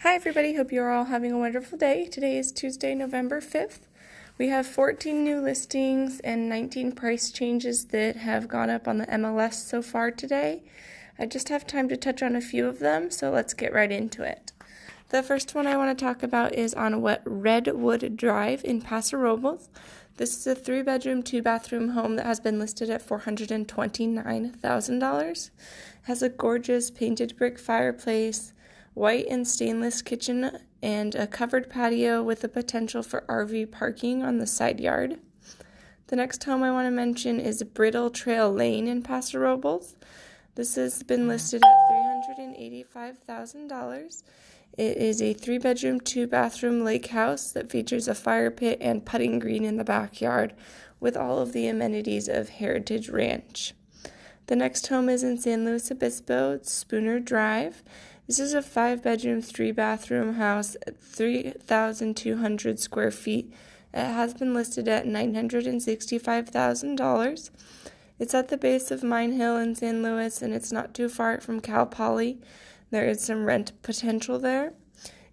Hi, everybody. Hope you're all having a wonderful day. Today is Tuesday, November 5th. We have 14 new listings and 19 price changes that have gone up on the MLS so far today. I just have time to touch on a few of them, so let's get right into it. The first one I want to talk about is on Redwood Drive in Paso Robles. This is a three bedroom, two bathroom home that has been listed at $429,000. Has a gorgeous painted brick fireplace, white and stainless kitchen, and a covered patio with the potential for RV parking on the side yard. The next home I want to mention is Brittle Trail Lane in Paso Robles. This has been listed at $385,000. It is a three bedroom, two bathroom lake house that features a fire pit and putting green in the backyard with all of the amenities of Heritage Ranch. The next home is in San Luis Obispo, Spooner Drive. This is a five bedroom, three bathroom house, at 3,200 square feet. It has been listed at $965,000. It's at the base of Mine Hill in San Luis and it's not too far from Cal Poly. There is some rent potential there.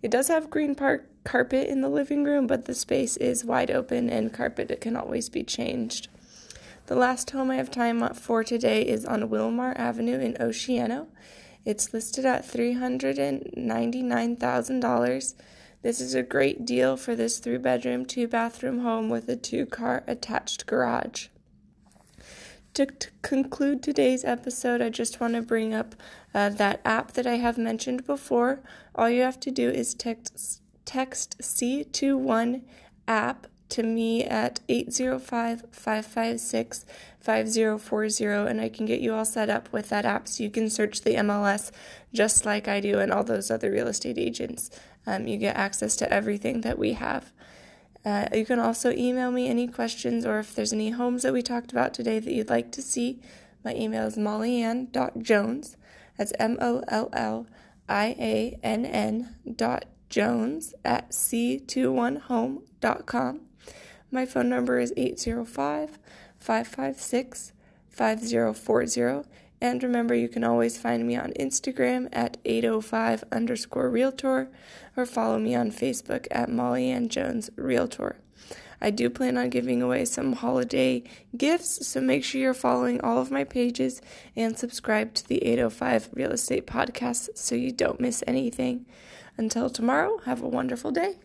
It does have green park carpet in the living room, but the space is wide open and carpet can always be changed. The last home I have time for today is on Wilmar Avenue in Oceano. It's listed at $399,000. This is a great deal for this three bedroom, two bathroom home with a two car attached garage. To, to, conclude today's episode, I just want to bring up uh, that app that I have mentioned before. All you have to do is text, text C21 app to me at 805 556 5040, and I can get you all set up with that app so you can search the MLS just like I do and all those other real estate agents. Um, you get access to everything that we have. Uh, you can also email me any questions or if there's any homes that we talked about today that you'd like to see. My email is mollyann.jones. That's M O L L I A N N dot Jones at c21home.com. My phone number is 805 556 5040. And remember, you can always find me on Instagram at 805 underscore realtor or follow me on Facebook at Molly Ann Jones Realtor. I do plan on giving away some holiday gifts, so make sure you're following all of my pages and subscribe to the 805 Real Estate Podcast so you don't miss anything. Until tomorrow, have a wonderful day.